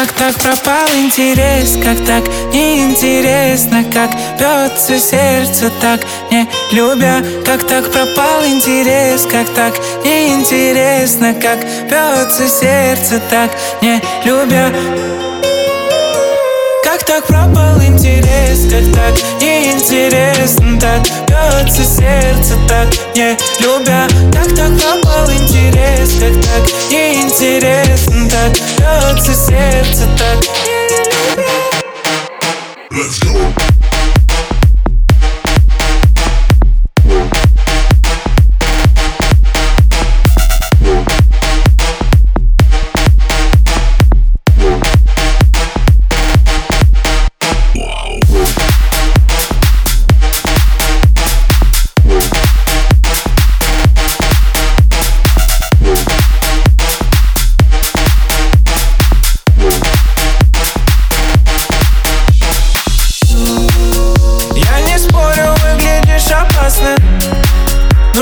Как так пропал интерес, как так неинтересно Как бьется сердце так не любя. Как так пропал интерес, как так неинтересно Как бьется сердце так не любя. Как так пропал интерес, как так неинтересно Так бьется сердце, так не любя. Как так пропал интерес, как так неинтересно Так бьется сердце,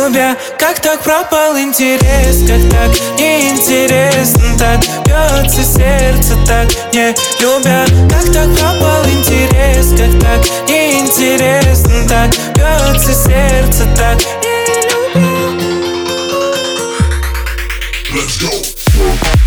Любя, Как так пропал интерес, как так неинтересно Так бьется сердце, так не любя? Как так пропал интерес, как так неинтересно Так бьется сердце, так не любя? Let's go.